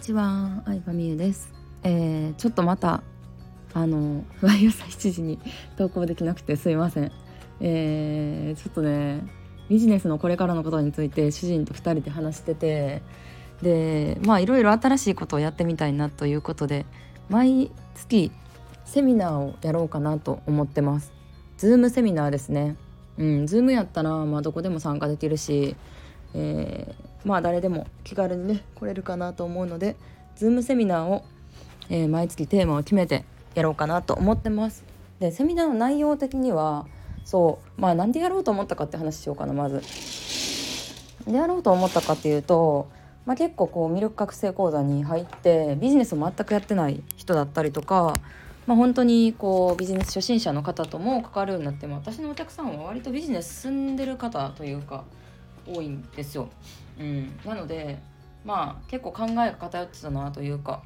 ちは、相葉美優です。えー、ちょっとまたあの毎朝7時に投稿できなくてすいません。えー、ちょっとねビジネスのこれからのことについて主人と2人で話しててでまあいろいろ新しいことをやってみたいなということで毎月セミナーをやろうかなと思ってます。ズームセミナーですね。うん、ズームやったらまあどこでも参加できるし、えーまあ誰でも気軽にね来れるかなと思うので Zoom セミナーを、えー、毎月テーマを決めてやろうかなと思ってます。でセミナーの内容的にはそうまあなんでやろうと思ったかって話しようかなまず。でやろうと思ったかっていうと、まあ、結構こう魅力覚醒講座に入ってビジネスを全くやってない人だったりとか、まあ、本当にこうビジネス初心者の方とも関わるようになっても私のお客さんは割とビジネス進んでる方というか多いんですよ。うん、なのでまあ結構考えが偏ってたなというか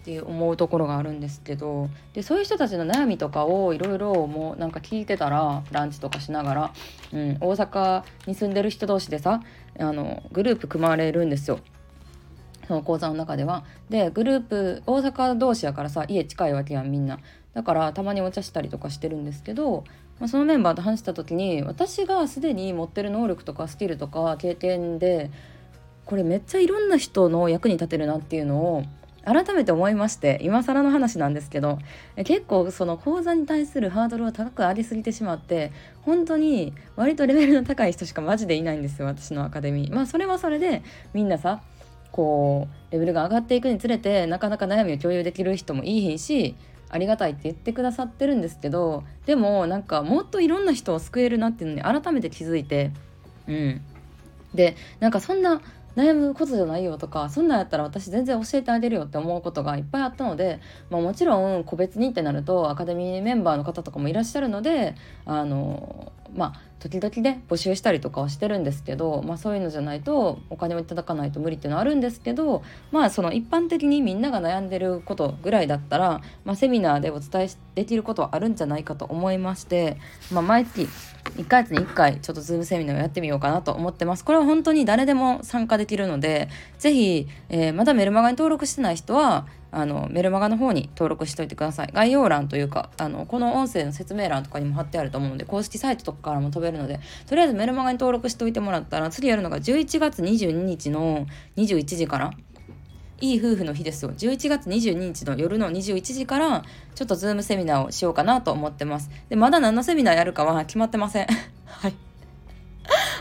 って思うところがあるんですけどでそういう人たちの悩みとかをいろいろもうなんか聞いてたらランチとかしながら、うん、大阪に住んでる人同士でさあのグループ組まれるんですよ。その講座の中では。でグループ大阪同士やからさ家近いわけやんみんな。だからたまにお茶したりとかしてるんですけどまあ、そのメンバーと話した時に私がすでに持ってる能力とかスキルとか経験でこれめっちゃいろんな人の役に立てるなっていうのを改めて思いまして今更の話なんですけど結構その講座に対するハードルを高く上げすぎてしまって本当に割とレベルの高い人しかマジでいないんですよ私のアカデミー。まあそれはそれでみんなさこうレベルが上がっていくにつれてなかなか悩みを共有できる人もいいしありがたいって言ってくださってるんですけどでもなんかもっといろんな人を救えるなっていうのに改めて気づいてうん。でなんかそんな悩むことじゃないよとかそんなんやったら私全然教えてあげるよって思うことがいっぱいあったので、まあ、もちろん個別にってなるとアカデミーメンバーの方とかもいらっしゃるのであのまあ時々ね募集したりとかはしてるんですけど、まあ、そういうのじゃないとお金をいただかないと無理っていうのはあるんですけどまあその一般的にみんなが悩んでることぐらいだったら、まあ、セミナーでお伝えできることはあるんじゃないかと思いまして、まあ、毎月1ヶ月に1回ちょっとズームセミナーをやってみようかなと思ってます。これは本当に誰でも参加できるので是非、えー、まだメルマガに登録してない人はあのメルマガの方に登録しておいてください概要欄というかあのこの音声の説明欄とかにも貼ってあると思うので公式サイトとかからも飛べるのでとりあえずメルマガに登録しておいてもらったら次やるのが11月22日の21時から。いい夫婦の日ですよ。11月22日の夜の21時からちょっとズームセミナーをしようかなと思ってます。でまだ何のセミナーやるかは決まってません。はい。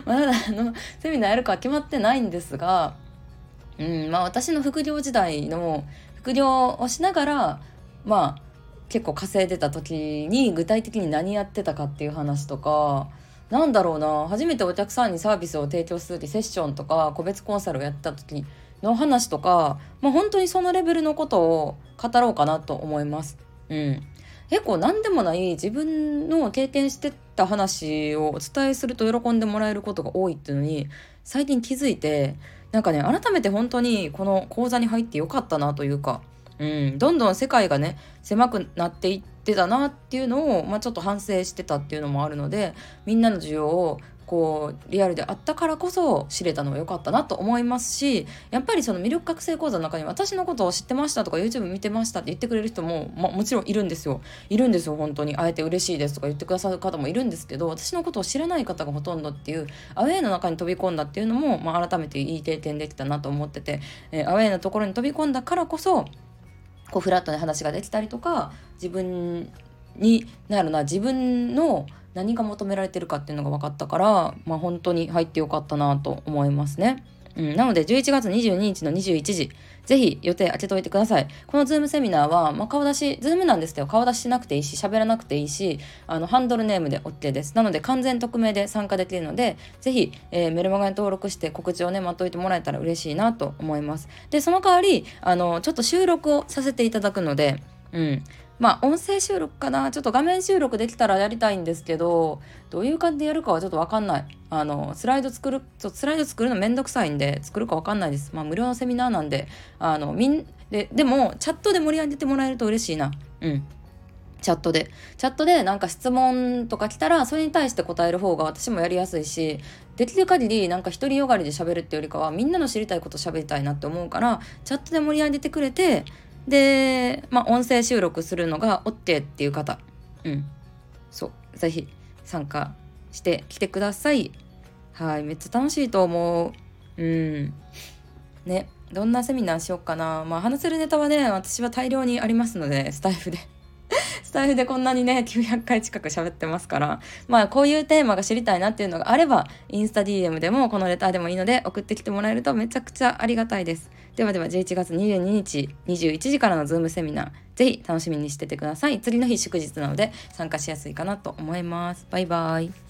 まだあのセミナーやるかは決まってないんですがうんまあ私の副業時代の副業をしながらまあ結構稼いでた時に具体的に何やってたかっていう話とかなんだろうな。初めてお客さんにサービスを提供するってセッションとか個別コンサルをやった時の話とか、まあ、本当にそのレベルのことを語ろうかなと思います。うん、結構何でもない自分の経験してた話をお伝えすると喜んでもらえることが多いっていうのに最近気づいてなんかね改めて本当にこの講座に入ってよかったなというか、うん、どんどん世界がね狭くなっていってたなっていうのを、まあ、ちょっと反省してたっていうのもあるのでみんなの需要をこうリアルであったからこそ知れたのは良かったなと思いますしやっぱりその魅力覚醒講座の中に私のことを知ってましたとか YouTube 見てましたって言ってくれる人も、まもちろんいるんですよ。いるんですよ本当に。あえて嬉しいですとか言ってくださる方もいるんですけど私のことを知らない方がほとんどっていうアウェーの中に飛び込んだっていうのも、まあ、改めていい経験できたなと思ってて、えー、アウェーのところに飛び込んだからこそこうフラットな話ができたりとか自分になるな自分の何が求められてるかっていうのが分かったから、まあ、本当に入ってよかったなと思いますね。うん、なので11月22日の21時ぜひ予定開けといてください。このズームセミナーは、まあ、顔出し、ズームなんですけど、顔出ししなくていいし、喋らなくていいし、あの、ハンドルネームで OK です。なので、完全匿名で参加できるので、ぜひ、えー、メルマガに登録して告知をね、待っといてもらえたら嬉しいなと思います。で、その代わり、あの、ちょっと収録をさせていただくので、うん。まあ音声収録かな。ちょっと画面収録できたらやりたいんですけどどういう感じでやるかはちょっと分かんない。あのスライド作るちょスライド作るのめんどくさいんで作るか分かんないです。まあ無料のセミナーなんであのみんででもチャットで盛り上げてもらえると嬉しいな。うん。チャットで。チャットでなんか質問とか来たら、それに対して答える方が私もやりやすいし、できる限りなんか独りよがりで喋るってよりかは、みんなの知りたいこと喋りたいなって思うから、チャットで盛り上げてくれて、で、まあ、音声収録するのが OK っていう方、うん。そう、ぜひ参加してきてください。はい、めっちゃ楽しいと思う。うん。ね、どんなセミナーしよっかな。まあ、話せるネタはね、私は大量にありますので、スタイフで。スタイフでこんなにね、900回近く喋ってますから、まあこういうテーマが知りたいなっていうのがあれば、インスタ DM でもこのレターでもいいので送ってきてもらえるとめちゃくちゃありがたいです。ではでは11月22日21時からのズームセミナー、ぜひ楽しみにしててください。次の日祝日なので参加しやすいかなと思います。バイバイ。